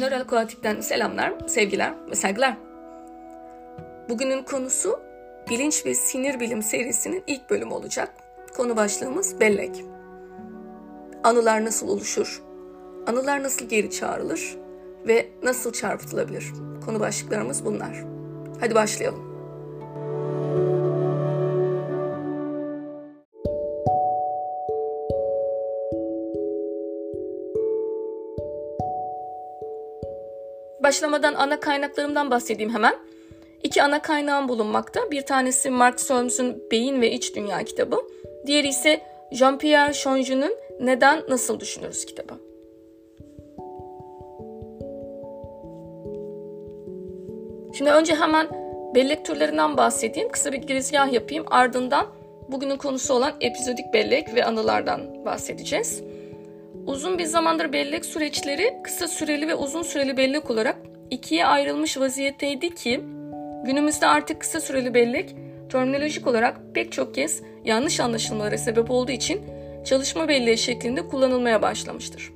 Nöral Kuatik'ten selamlar, sevgiler ve saygılar. Bugünün konusu bilinç ve sinir bilim serisinin ilk bölümü olacak. Konu başlığımız bellek. Anılar nasıl oluşur? Anılar nasıl geri çağrılır? Ve nasıl çarpıtılabilir? Konu başlıklarımız bunlar. Hadi başlayalım. Başlamadan ana kaynaklarımdan bahsedeyim hemen. İki ana kaynağım bulunmakta. Bir tanesi Mark Solmes'un Beyin ve İç Dünya kitabı. Diğeri ise Jean-Pierre Chonju'nun Neden Nasıl Düşünürüz kitabı. Şimdi önce hemen bellek türlerinden bahsedeyim. Kısa bir girizgah yapayım. Ardından bugünün konusu olan epizodik bellek ve anılardan bahsedeceğiz. Uzun bir zamandır bellek süreçleri kısa süreli ve uzun süreli bellek olarak ikiye ayrılmış vaziyetteydi ki günümüzde artık kısa süreli bellek terminolojik olarak pek çok kez yanlış anlaşılmalara sebep olduğu için çalışma belleği şeklinde kullanılmaya başlamıştır.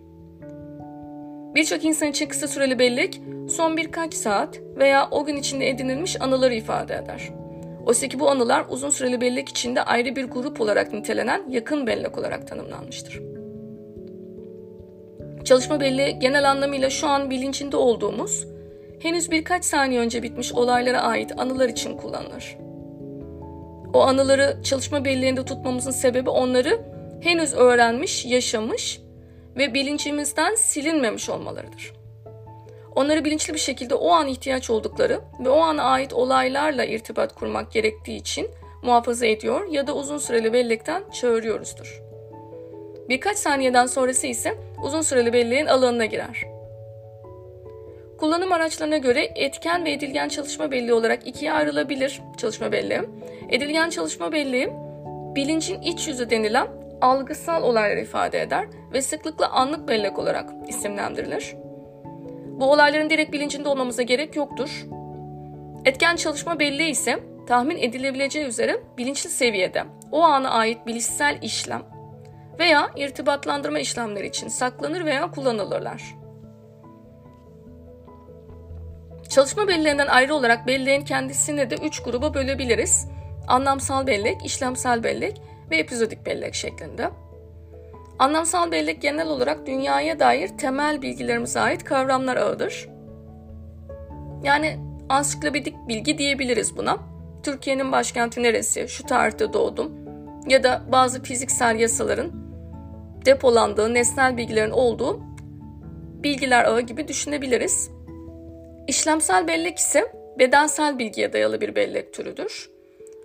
Birçok insan için kısa süreli bellek son birkaç saat veya o gün içinde edinilmiş anıları ifade eder. Oysa ki bu anılar uzun süreli bellek içinde ayrı bir grup olarak nitelenen yakın bellek olarak tanımlanmıştır. Çalışma belleği genel anlamıyla şu an bilincinde olduğumuz, henüz birkaç saniye önce bitmiş olaylara ait anılar için kullanılır. O anıları çalışma belleğinde tutmamızın sebebi onları henüz öğrenmiş, yaşamış ve bilincimizden silinmemiş olmalarıdır. Onları bilinçli bir şekilde o an ihtiyaç oldukları ve o ana ait olaylarla irtibat kurmak gerektiği için muhafaza ediyor ya da uzun süreli bellekten çağırıyoruzdur. Birkaç saniyeden sonrası ise uzun süreli belleğin alanına girer. Kullanım araçlarına göre etken ve edilgen çalışma belleği olarak ikiye ayrılabilir çalışma belleği. Edilgen çalışma belleği bilincin iç yüzü denilen algısal olayları ifade eder ve sıklıkla anlık bellek olarak isimlendirilir. Bu olayların direkt bilincinde olmamıza gerek yoktur. Etken çalışma belleği ise tahmin edilebileceği üzere bilinçli seviyede o ana ait bilişsel işlem veya irtibatlandırma işlemleri için saklanır veya kullanılırlar. Çalışma belleğinden ayrı olarak belleğin kendisini de üç gruba bölebiliriz. Anlamsal bellek, işlemsel bellek ve epizodik bellek şeklinde. Anlamsal bellek genel olarak dünyaya dair temel bilgilerimize ait kavramlar ağıdır. Yani ansiklopedik bilgi diyebiliriz buna. Türkiye'nin başkenti neresi, şu tarihte doğdum ya da bazı fiziksel yasaların depolandığı nesnel bilgilerin olduğu bilgiler ağı gibi düşünebiliriz. İşlemsel bellek ise bedensel bilgiye dayalı bir bellek türüdür.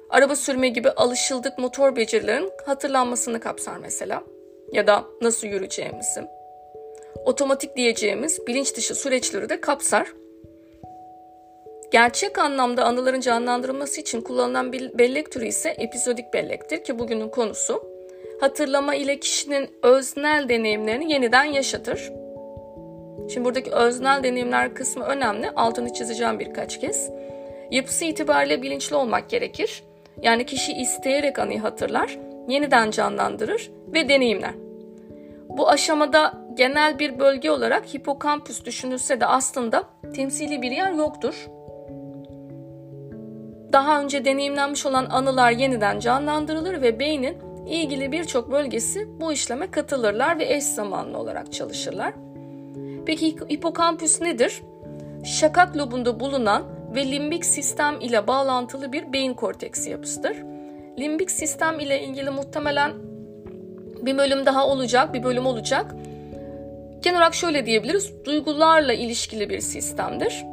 Araba sürme gibi alışıldık motor becerilerin hatırlanmasını kapsar mesela ya da nasıl yürüyeceğimizi. Otomatik diyeceğimiz bilinç dışı süreçleri de kapsar. Gerçek anlamda anıların canlandırılması için kullanılan bir bellek türü ise epizodik bellektir ki bugünün konusu hatırlama ile kişinin öznel deneyimlerini yeniden yaşatır. Şimdi buradaki öznel deneyimler kısmı önemli. Altını çizeceğim birkaç kez. Yapısı itibariyle bilinçli olmak gerekir. Yani kişi isteyerek anıyı hatırlar, yeniden canlandırır ve deneyimler. Bu aşamada genel bir bölge olarak hipokampüs düşünülse de aslında temsili bir yer yoktur. Daha önce deneyimlenmiş olan anılar yeniden canlandırılır ve beynin ilgili birçok bölgesi bu işleme katılırlar ve eş zamanlı olarak çalışırlar. Peki hipokampüs nedir? Şakak lobunda bulunan ve limbik sistem ile bağlantılı bir beyin korteksi yapısıdır. Limbik sistem ile ilgili muhtemelen bir bölüm daha olacak, bir bölüm olacak. Genel olarak şöyle diyebiliriz, duygularla ilişkili bir sistemdir.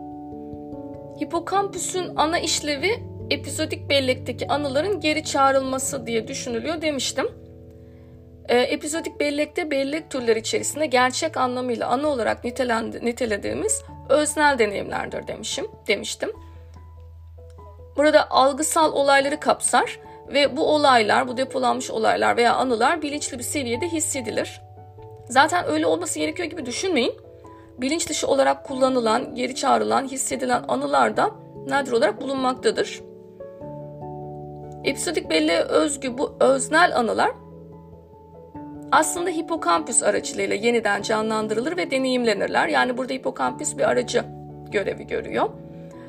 Hipokampüsün ana işlevi epizodik bellekteki anıların geri çağrılması diye düşünülüyor demiştim. Ee, epizodik bellekte bellek türleri içerisinde gerçek anlamıyla anı olarak nitelediğimiz öznel deneyimlerdir demişim, demiştim. Burada algısal olayları kapsar ve bu olaylar, bu depolanmış olaylar veya anılar bilinçli bir seviyede hissedilir. Zaten öyle olması gerekiyor gibi düşünmeyin. Bilinç dışı olarak kullanılan, geri çağrılan, hissedilen anılar da nadir olarak bulunmaktadır. Episodik belleğe özgü bu öznel anılar aslında hipokampüs aracılığıyla yeniden canlandırılır ve deneyimlenirler. Yani burada hipokampüs bir aracı görevi görüyor.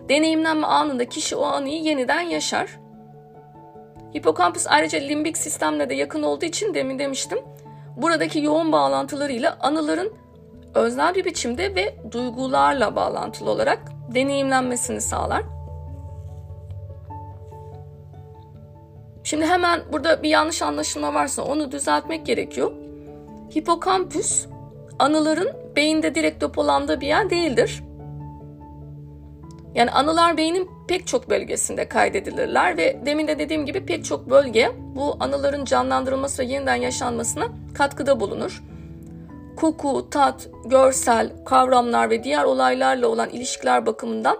Deneyimlenme anında kişi o anıyı yeniden yaşar. Hipokampüs ayrıca limbik sistemle de yakın olduğu için demin demiştim. Buradaki yoğun bağlantılarıyla anıların öznel bir biçimde ve duygularla bağlantılı olarak deneyimlenmesini sağlar. Şimdi hemen burada bir yanlış anlaşılma varsa onu düzeltmek gerekiyor. Hipokampüs anıların beyinde direkt depolandığı bir yer değildir. Yani anılar beynin pek çok bölgesinde kaydedilirler ve demin de dediğim gibi pek çok bölge bu anıların canlandırılması ve yeniden yaşanmasına katkıda bulunur. Koku, tat, görsel, kavramlar ve diğer olaylarla olan ilişkiler bakımından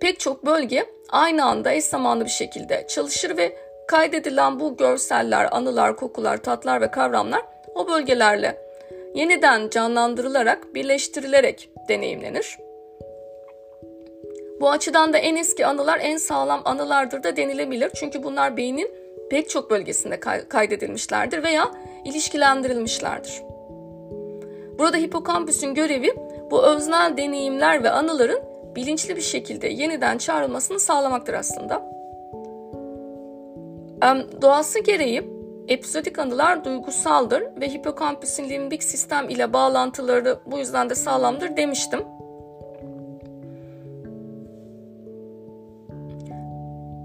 pek çok bölge aynı anda eş zamanlı bir şekilde çalışır ve kaydedilen bu görseller, anılar, kokular, tatlar ve kavramlar o bölgelerle yeniden canlandırılarak, birleştirilerek deneyimlenir. Bu açıdan da en eski anılar en sağlam anılardır da denilebilir. Çünkü bunlar beynin pek çok bölgesinde kaydedilmişlerdir veya ilişkilendirilmişlerdir. Burada hipokampüsün görevi bu öznel deneyimler ve anıların bilinçli bir şekilde yeniden çağrılmasını sağlamaktır aslında. Doğası gereği epizodik anılar duygusaldır ve hipokampüsün limbik sistem ile bağlantıları bu yüzden de sağlamdır demiştim.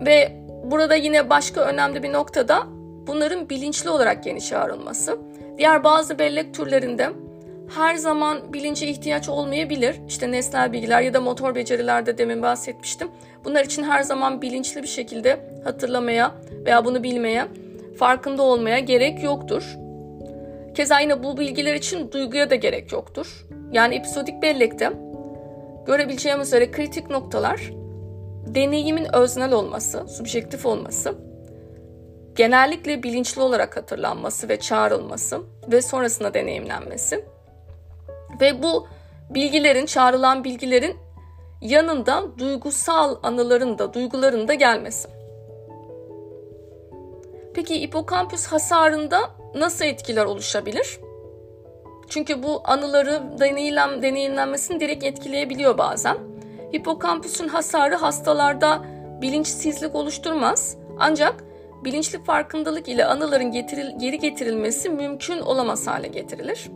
Ve burada yine başka önemli bir noktada bunların bilinçli olarak yeni çağrılması. Diğer bazı bellek türlerinde her zaman bilince ihtiyaç olmayabilir. İşte nesnel bilgiler ya da motor becerilerde demin bahsetmiştim. Bunlar için her zaman bilinçli bir şekilde hatırlamaya veya bunu bilmeye, farkında olmaya gerek yoktur. Keza yine bu bilgiler için duyguya da gerek yoktur. Yani episodik bellekte görebileceğimiz üzere kritik noktalar deneyimin öznel olması, subjektif olması, genellikle bilinçli olarak hatırlanması ve çağrılması ve sonrasında deneyimlenmesi ve bu bilgilerin, çağrılan bilgilerin yanında duygusal anıların da, duyguların da gelmesi. Peki hipokampüs hasarında nasıl etkiler oluşabilir? Çünkü bu anıları deneyimlen, deneyimlenmesini direkt etkileyebiliyor bazen. Hipokampüsün hasarı hastalarda bilinçsizlik oluşturmaz. Ancak bilinçli farkındalık ile anıların getiril, geri getirilmesi mümkün olamaz hale getirilir.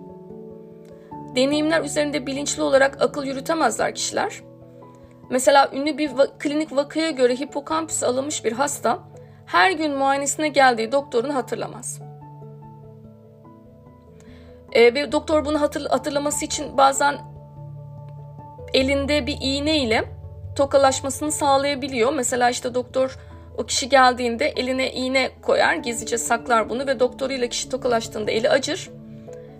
Deneyimler üzerinde bilinçli olarak akıl yürütemezler kişiler. Mesela ünlü bir va- klinik vakaya göre hipokampüs alınmış bir hasta her gün muayenesine geldiği doktorunu hatırlamaz. E, ve doktor bunu hatır, hatırlaması için bazen elinde bir iğne ile tokalaşmasını sağlayabiliyor. Mesela işte doktor o kişi geldiğinde eline iğne koyar, gizlice saklar bunu ve doktoruyla kişi tokalaştığında eli acır.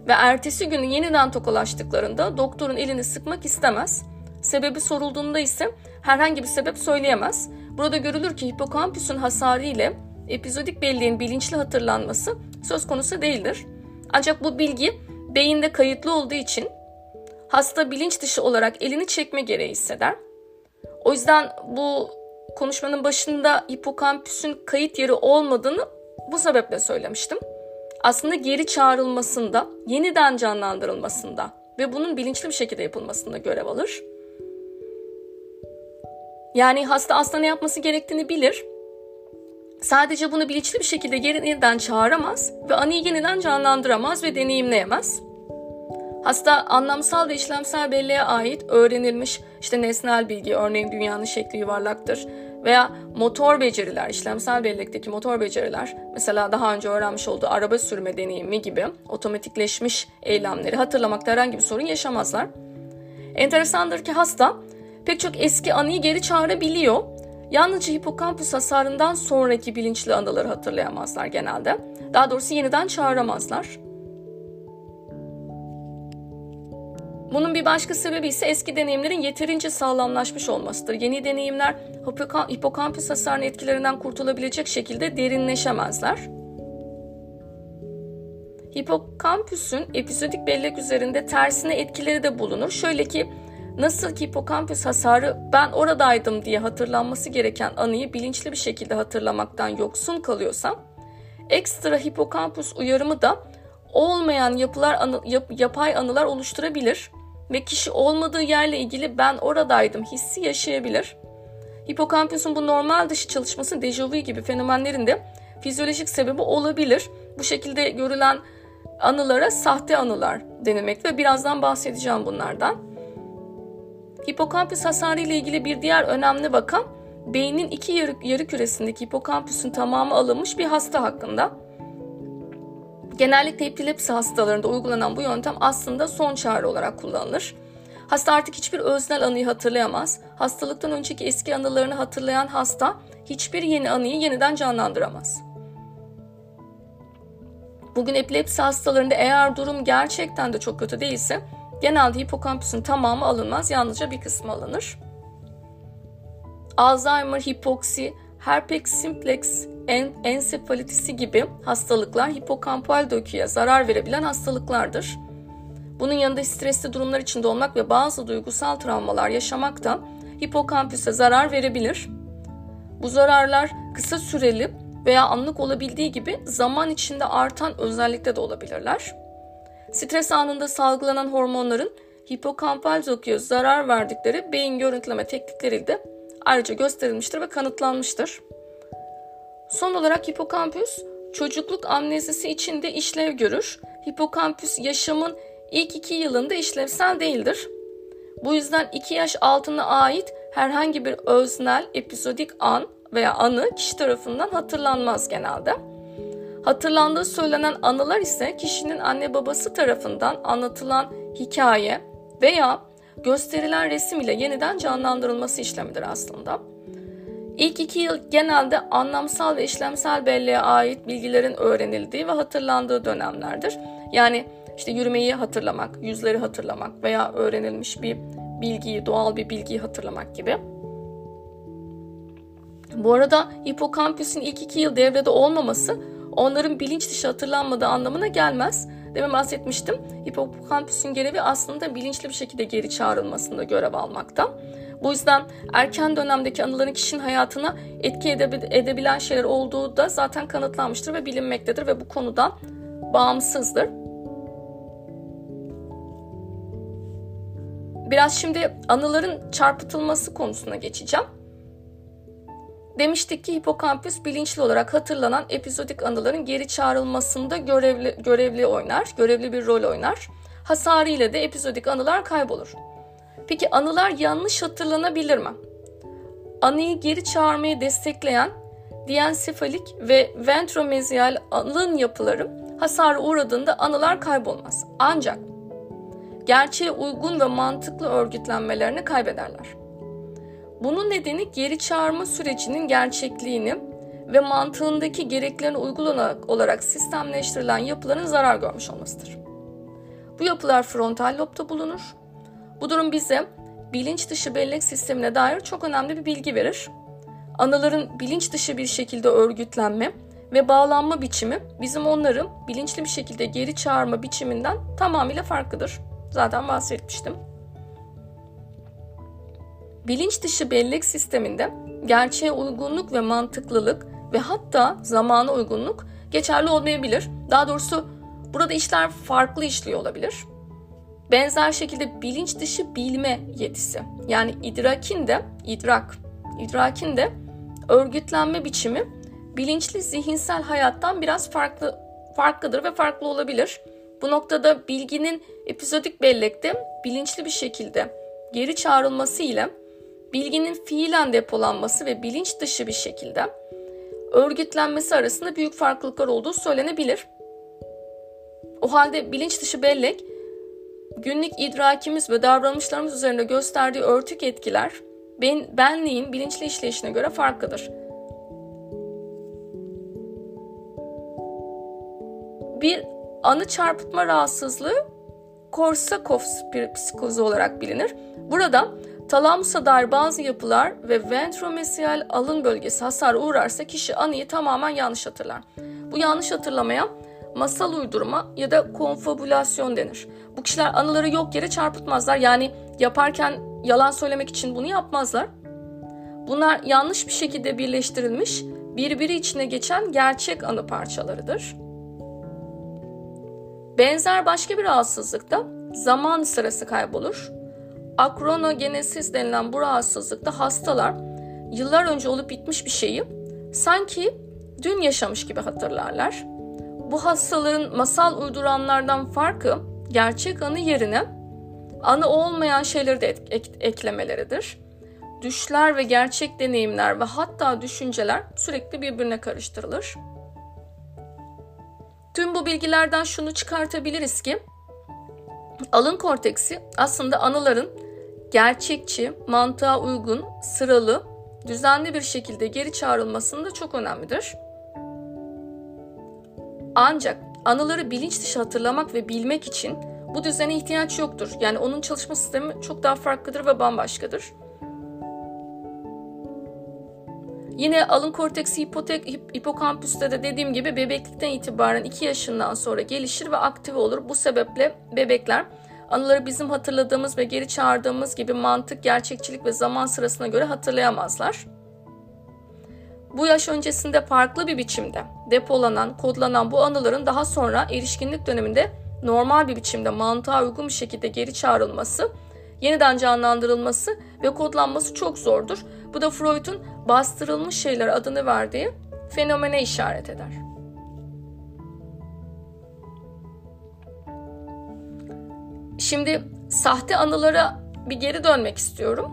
Ve ertesi günü yeniden tokalaştıklarında doktorun elini sıkmak istemez. Sebebi sorulduğunda ise herhangi bir sebep söyleyemez. Burada görülür ki hipokampüsün hasarı ile epizodik belleğin bilinçli hatırlanması söz konusu değildir. Ancak bu bilgi beyinde kayıtlı olduğu için hasta bilinç dışı olarak elini çekme gereği hisseder. O yüzden bu konuşmanın başında hipokampüsün kayıt yeri olmadığını bu sebeple söylemiştim. Aslında geri çağrılmasında, yeniden canlandırılmasında ve bunun bilinçli bir şekilde yapılmasında görev alır. Yani hasta aslında ne yapması gerektiğini bilir. Sadece bunu bilinçli bir şekilde yeniden çağıramaz ve anıyı yeniden canlandıramaz ve deneyimleyemez. Hasta anlamsal ve işlemsel belleğe ait öğrenilmiş işte nesnel bilgi, örneğin dünyanın şekli yuvarlaktır veya motor beceriler, işlemsel bellekteki motor beceriler, mesela daha önce öğrenmiş olduğu araba sürme deneyimi gibi otomatikleşmiş eylemleri hatırlamakta herhangi bir sorun yaşamazlar. Enteresandır ki hasta pek çok eski anıyı geri çağırabiliyor. Yalnızca hipokampüs hasarından sonraki bilinçli anıları hatırlayamazlar genelde. Daha doğrusu yeniden çağıramazlar. Bunun bir başka sebebi ise eski deneyimlerin yeterince sağlamlaşmış olmasıdır. Yeni deneyimler hipokampüs hasarının etkilerinden kurtulabilecek şekilde derinleşemezler. Hipokampüsün epizodik bellek üzerinde tersine etkileri de bulunur. Şöyle ki nasıl ki hipokampüs hasarı ben oradaydım diye hatırlanması gereken anıyı bilinçli bir şekilde hatırlamaktan yoksun kalıyorsa ekstra hipokampüs uyarımı da olmayan yapılar anı, yap, yapay anılar oluşturabilir ve kişi olmadığı yerle ilgili ben oradaydım hissi yaşayabilir. Hipokampüsün bu normal dışı çalışması dejavu gibi fenomenlerin de fizyolojik sebebi olabilir. Bu şekilde görülen anılara sahte anılar denilmekte ve birazdan bahsedeceğim bunlardan. Hipokampüs hasarı ile ilgili bir diğer önemli vaka beynin iki yarı, yarı küresindeki hipokampüsün tamamı alınmış bir hasta hakkında. Genellikle epilepsi hastalarında uygulanan bu yöntem aslında son çare olarak kullanılır. Hasta artık hiçbir öznel anıyı hatırlayamaz. Hastalıktan önceki eski anılarını hatırlayan hasta hiçbir yeni anıyı yeniden canlandıramaz. Bugün epilepsi hastalarında eğer durum gerçekten de çok kötü değilse genelde hipokampüsün tamamı alınmaz, yalnızca bir kısmı alınır. Alzheimer, hipoksi, herpes simplex, en, ensefalitisi gibi hastalıklar hipokampal döküye zarar verebilen hastalıklardır. Bunun yanında stresli durumlar içinde olmak ve bazı duygusal travmalar yaşamak da hipokampüse zarar verebilir. Bu zararlar kısa süreli veya anlık olabildiği gibi zaman içinde artan özellikle de olabilirler. Stres anında salgılanan hormonların hipokampal dokuya zarar verdikleri beyin görüntüleme teknikleri de ayrıca gösterilmiştir ve kanıtlanmıştır. Son olarak hipokampüs çocukluk amnezisi içinde işlev görür. Hipokampüs yaşamın ilk iki yılında işlevsel değildir. Bu yüzden 2 yaş altına ait herhangi bir öznel, epizodik an veya anı kişi tarafından hatırlanmaz genelde. Hatırlandığı söylenen anılar ise kişinin anne babası tarafından anlatılan hikaye veya gösterilen resim ile yeniden canlandırılması işlemidir aslında. İlk iki yıl genelde anlamsal ve işlemsel belleğe ait bilgilerin öğrenildiği ve hatırlandığı dönemlerdir. Yani işte yürümeyi hatırlamak, yüzleri hatırlamak veya öğrenilmiş bir bilgiyi, doğal bir bilgiyi hatırlamak gibi. Bu arada hipokampüsün ilk iki yıl devrede olmaması onların bilinç dışı hatırlanmadığı anlamına gelmez. Demin bahsetmiştim. Hipokampüsün görevi aslında bilinçli bir şekilde geri çağrılmasında görev almakta. Bu yüzden erken dönemdeki anıların kişinin hayatına etki edebilen şeyler olduğu da zaten kanıtlanmıştır ve bilinmektedir ve bu konudan bağımsızdır. Biraz şimdi anıların çarpıtılması konusuna geçeceğim. Demiştik ki hipokampüs bilinçli olarak hatırlanan epizodik anıların geri çağrılmasında görevli, görevli oynar, görevli bir rol oynar. Hasarı ile de epizodik anılar kaybolur. Peki anılar yanlış hatırlanabilir mi? Anıyı geri çağırmayı destekleyen diensefalik ve ventromezyal alın yapıları hasara uğradığında anılar kaybolmaz. Ancak gerçeğe uygun ve mantıklı örgütlenmelerini kaybederler. Bunun nedeni geri çağırma sürecinin gerçekliğini ve mantığındaki gereklerine uygun olarak sistemleştirilen yapıların zarar görmüş olmasıdır. Bu yapılar frontal lobda bulunur. Bu durum bize bilinç dışı bellek sistemine dair çok önemli bir bilgi verir. Anıların bilinç dışı bir şekilde örgütlenme ve bağlanma biçimi bizim onların bilinçli bir şekilde geri çağırma biçiminden tamamıyla farklıdır. Zaten bahsetmiştim. Bilinç dışı bellek sisteminde gerçeğe uygunluk ve mantıklılık ve hatta zamana uygunluk geçerli olmayabilir. Daha doğrusu burada işler farklı işliyor olabilir. Benzer şekilde bilinç dışı bilme yetisi yani idrakin de idrak, idrakin de örgütlenme biçimi bilinçli zihinsel hayattan biraz farklı farklıdır ve farklı olabilir. Bu noktada bilginin epizodik bellekte bilinçli bir şekilde geri çağrılması ile bilginin fiilen depolanması ve bilinç dışı bir şekilde örgütlenmesi arasında büyük farklılıklar olduğu söylenebilir. O halde bilinç dışı bellek günlük idrakimiz ve davranışlarımız üzerinde gösterdiği örtük etkiler ben, benliğin bilinçli işleyişine göre farklıdır. Bir anı çarpıtma rahatsızlığı Korsakov psikozu olarak bilinir. Burada Talamusa dair bazı yapılar ve ventromesial alın bölgesi hasar uğrarsa kişi anıyı tamamen yanlış hatırlar. Bu yanlış hatırlamaya masal uydurma ya da konfabülasyon denir. Bu kişiler anıları yok yere çarpıtmazlar. Yani yaparken yalan söylemek için bunu yapmazlar. Bunlar yanlış bir şekilde birleştirilmiş, birbiri içine geçen gerçek anı parçalarıdır. Benzer başka bir rahatsızlıkta zaman sırası kaybolur. Akronogenesis denilen bu rahatsızlıkta hastalar yıllar önce olup bitmiş bir şeyi sanki dün yaşamış gibi hatırlarlar. Bu hastaların masal uyduranlardan farkı gerçek anı yerine anı olmayan şeyleri de ek- eklemeleridir. Düşler ve gerçek deneyimler ve hatta düşünceler sürekli birbirine karıştırılır. Tüm bu bilgilerden şunu çıkartabiliriz ki alın korteksi aslında anıların gerçekçi, mantığa uygun, sıralı, düzenli bir şekilde geri çağrılmasında çok önemlidir. Ancak anıları bilinç dışı hatırlamak ve bilmek için bu düzene ihtiyaç yoktur. Yani onun çalışma sistemi çok daha farklıdır ve bambaşkadır. Yine alın korteksi hipotek, hipokampüste de dediğim gibi bebeklikten itibaren 2 yaşından sonra gelişir ve aktive olur. Bu sebeple bebekler anıları bizim hatırladığımız ve geri çağırdığımız gibi mantık, gerçekçilik ve zaman sırasına göre hatırlayamazlar. Bu yaş öncesinde farklı bir biçimde depolanan, kodlanan bu anıların daha sonra erişkinlik döneminde normal bir biçimde mantığa uygun bir şekilde geri çağrılması, yeniden canlandırılması ve kodlanması çok zordur. Bu da Freud'un bastırılmış şeyler adını verdiği fenomene işaret eder. Şimdi sahte anılara bir geri dönmek istiyorum.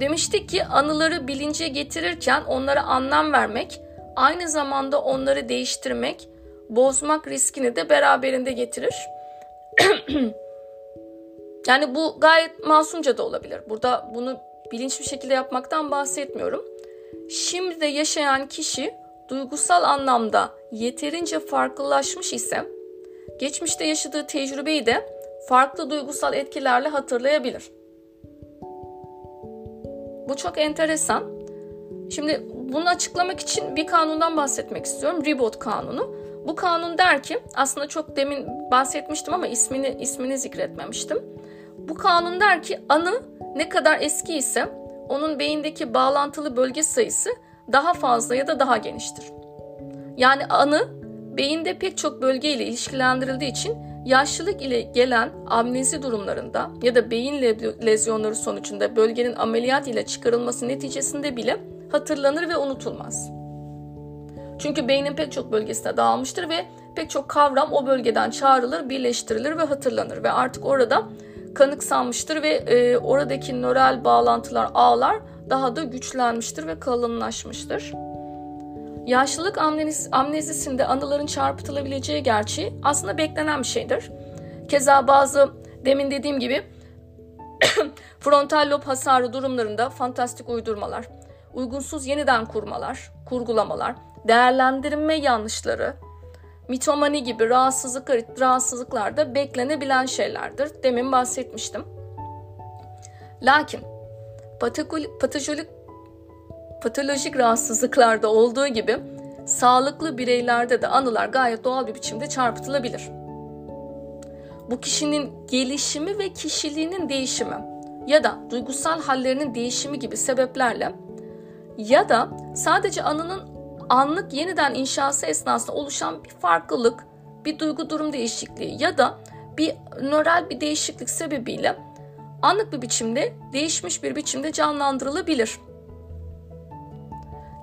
Demiştik ki anıları bilince getirirken onlara anlam vermek, aynı zamanda onları değiştirmek, bozmak riskini de beraberinde getirir. yani bu gayet masumca da olabilir. Burada bunu bilinçli bir şekilde yapmaktan bahsetmiyorum. Şimdi de yaşayan kişi duygusal anlamda yeterince farklılaşmış ise geçmişte yaşadığı tecrübeyi de farklı duygusal etkilerle hatırlayabilir. Bu çok enteresan. Şimdi bunu açıklamak için bir kanundan bahsetmek istiyorum. Ribot kanunu. Bu kanun der ki aslında çok demin bahsetmiştim ama ismini ismini zikretmemiştim. Bu kanun der ki anı ne kadar eski ise onun beyindeki bağlantılı bölge sayısı daha fazla ya da daha geniştir. Yani anı beyinde pek çok bölge ile ilişkilendirildiği için yaşlılık ile gelen amnezi durumlarında ya da beyin lezyonları sonucunda bölgenin ameliyat ile çıkarılması neticesinde bile hatırlanır ve unutulmaz. Çünkü beynin pek çok bölgesine dağılmıştır ve pek çok kavram o bölgeden çağrılır, birleştirilir ve hatırlanır ve artık orada kanıksanmıştır ve e, oradaki nöral bağlantılar, ağlar daha da güçlenmiştir ve kalınlaşmıştır. Yaşlılık amnez amnezisinde anıların çarpıtılabileceği gerçeği aslında beklenen bir şeydir. Keza bazı demin dediğim gibi frontal lob hasarı durumlarında fantastik uydurmalar, uygunsuz yeniden kurmalar, kurgulamalar, değerlendirme yanlışları, mitomani gibi rahatsızlık, rahatsızlıklarda beklenebilen şeylerdir. Demin bahsetmiştim. Lakin patolojik, patolojik rahatsızlıklarda olduğu gibi sağlıklı bireylerde de anılar gayet doğal bir biçimde çarpıtılabilir. Bu kişinin gelişimi ve kişiliğinin değişimi ya da duygusal hallerinin değişimi gibi sebeplerle ya da sadece anının anlık yeniden inşası esnasında oluşan bir farklılık, bir duygu durum değişikliği ya da bir nöral bir değişiklik sebebiyle anlık bir biçimde, değişmiş bir biçimde canlandırılabilir.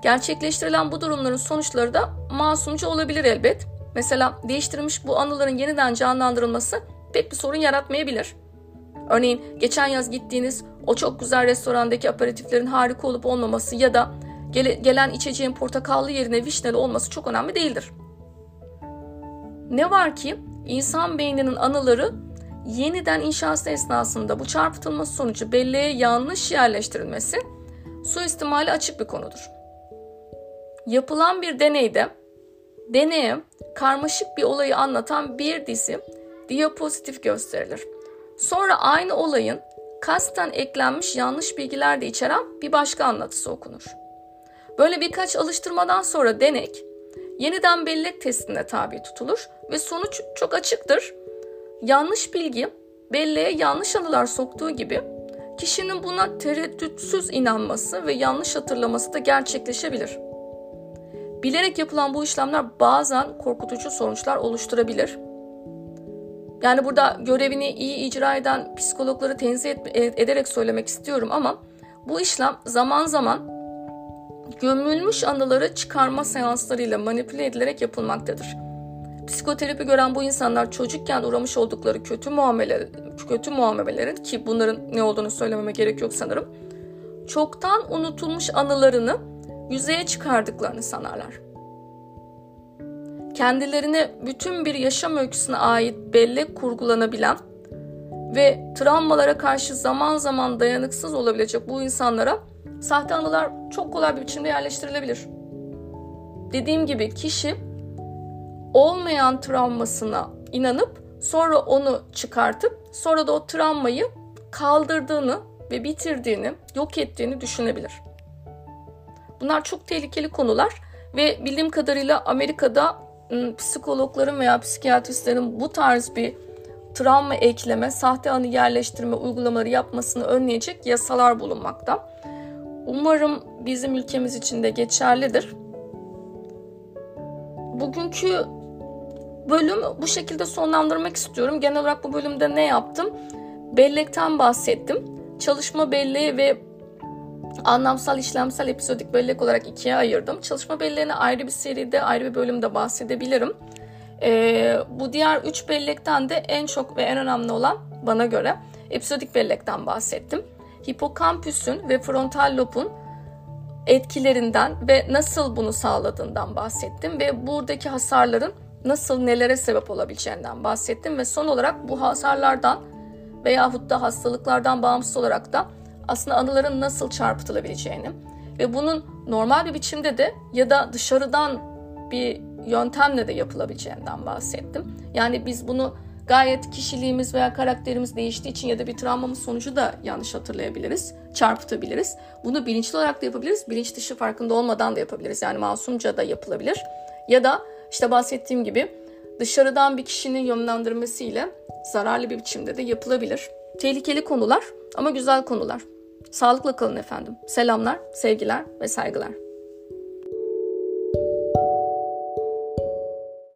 Gerçekleştirilen bu durumların sonuçları da masumca olabilir elbet. Mesela değiştirilmiş bu anıların yeniden canlandırılması pek bir sorun yaratmayabilir. Örneğin geçen yaz gittiğiniz o çok güzel restorandaki aperatiflerin harika olup olmaması ya da Gele, gelen içeceğin portakallı yerine vişneli olması çok önemli değildir. Ne var ki insan beyninin anıları yeniden inşası esnasında bu çarpıtılması sonucu belleğe yanlış yerleştirilmesi suistimali açık bir konudur. Yapılan bir deneyde deneye karmaşık bir olayı anlatan bir dizi diapozitif gösterilir. Sonra aynı olayın kasten eklenmiş yanlış bilgiler de içeren bir başka anlatısı okunur. Böyle birkaç alıştırmadan sonra denek yeniden bellek testine tabi tutulur ve sonuç çok açıktır. Yanlış bilgi belleğe yanlış anılar soktuğu gibi kişinin buna tereddütsüz inanması ve yanlış hatırlaması da gerçekleşebilir. Bilerek yapılan bu işlemler bazen korkutucu sonuçlar oluşturabilir. Yani burada görevini iyi icra eden psikologları tenzih ederek söylemek istiyorum ama bu işlem zaman zaman gömülmüş anıları çıkarma seanslarıyla manipüle edilerek yapılmaktadır. Psikoterapi gören bu insanlar çocukken uğramış oldukları kötü muamele, kötü muamelelerin ki bunların ne olduğunu söylememe gerek yok sanırım. Çoktan unutulmuş anılarını yüzeye çıkardıklarını sanarlar. Kendilerine bütün bir yaşam öyküsüne ait bellek kurgulanabilen ve travmalara karşı zaman zaman dayanıksız olabilecek bu insanlara sahte anılar çok kolay bir biçimde yerleştirilebilir. Dediğim gibi kişi olmayan travmasına inanıp sonra onu çıkartıp sonra da o travmayı kaldırdığını ve bitirdiğini, yok ettiğini düşünebilir. Bunlar çok tehlikeli konular ve bildiğim kadarıyla Amerika'da psikologların veya psikiyatristlerin bu tarz bir travma ekleme, sahte anı yerleştirme uygulamaları yapmasını önleyecek yasalar bulunmakta. Umarım bizim ülkemiz için de geçerlidir. Bugünkü bölüm bu şekilde sonlandırmak istiyorum. Genel olarak bu bölümde ne yaptım? Bellekten bahsettim. Çalışma belleği ve anlamsal işlemsel episodik bellek olarak ikiye ayırdım. Çalışma belleğini ayrı bir seride, ayrı bir bölümde bahsedebilirim. Ee, bu diğer üç bellekten de en çok ve en önemli olan bana göre episodik bellekten bahsettim. Hipokampüsün ve frontal lobun etkilerinden ve nasıl bunu sağladığından bahsettim ve buradaki hasarların nasıl nelere sebep olabileceğinden bahsettim ve son olarak bu hasarlardan veyahut da hastalıklardan bağımsız olarak da aslında anıların nasıl çarpıtılabileceğini ve bunun normal bir biçimde de ya da dışarıdan bir yöntemle de yapılabileceğinden bahsettim. Yani biz bunu gayet kişiliğimiz veya karakterimiz değiştiği için ya da bir travmamız sonucu da yanlış hatırlayabiliriz, çarpıtabiliriz. Bunu bilinçli olarak da yapabiliriz, bilinç dışı farkında olmadan da yapabiliriz. Yani masumca da yapılabilir. Ya da işte bahsettiğim gibi dışarıdan bir kişinin yönlendirmesiyle zararlı bir biçimde de yapılabilir. Tehlikeli konular ama güzel konular. Sağlıkla kalın efendim. Selamlar, sevgiler ve saygılar.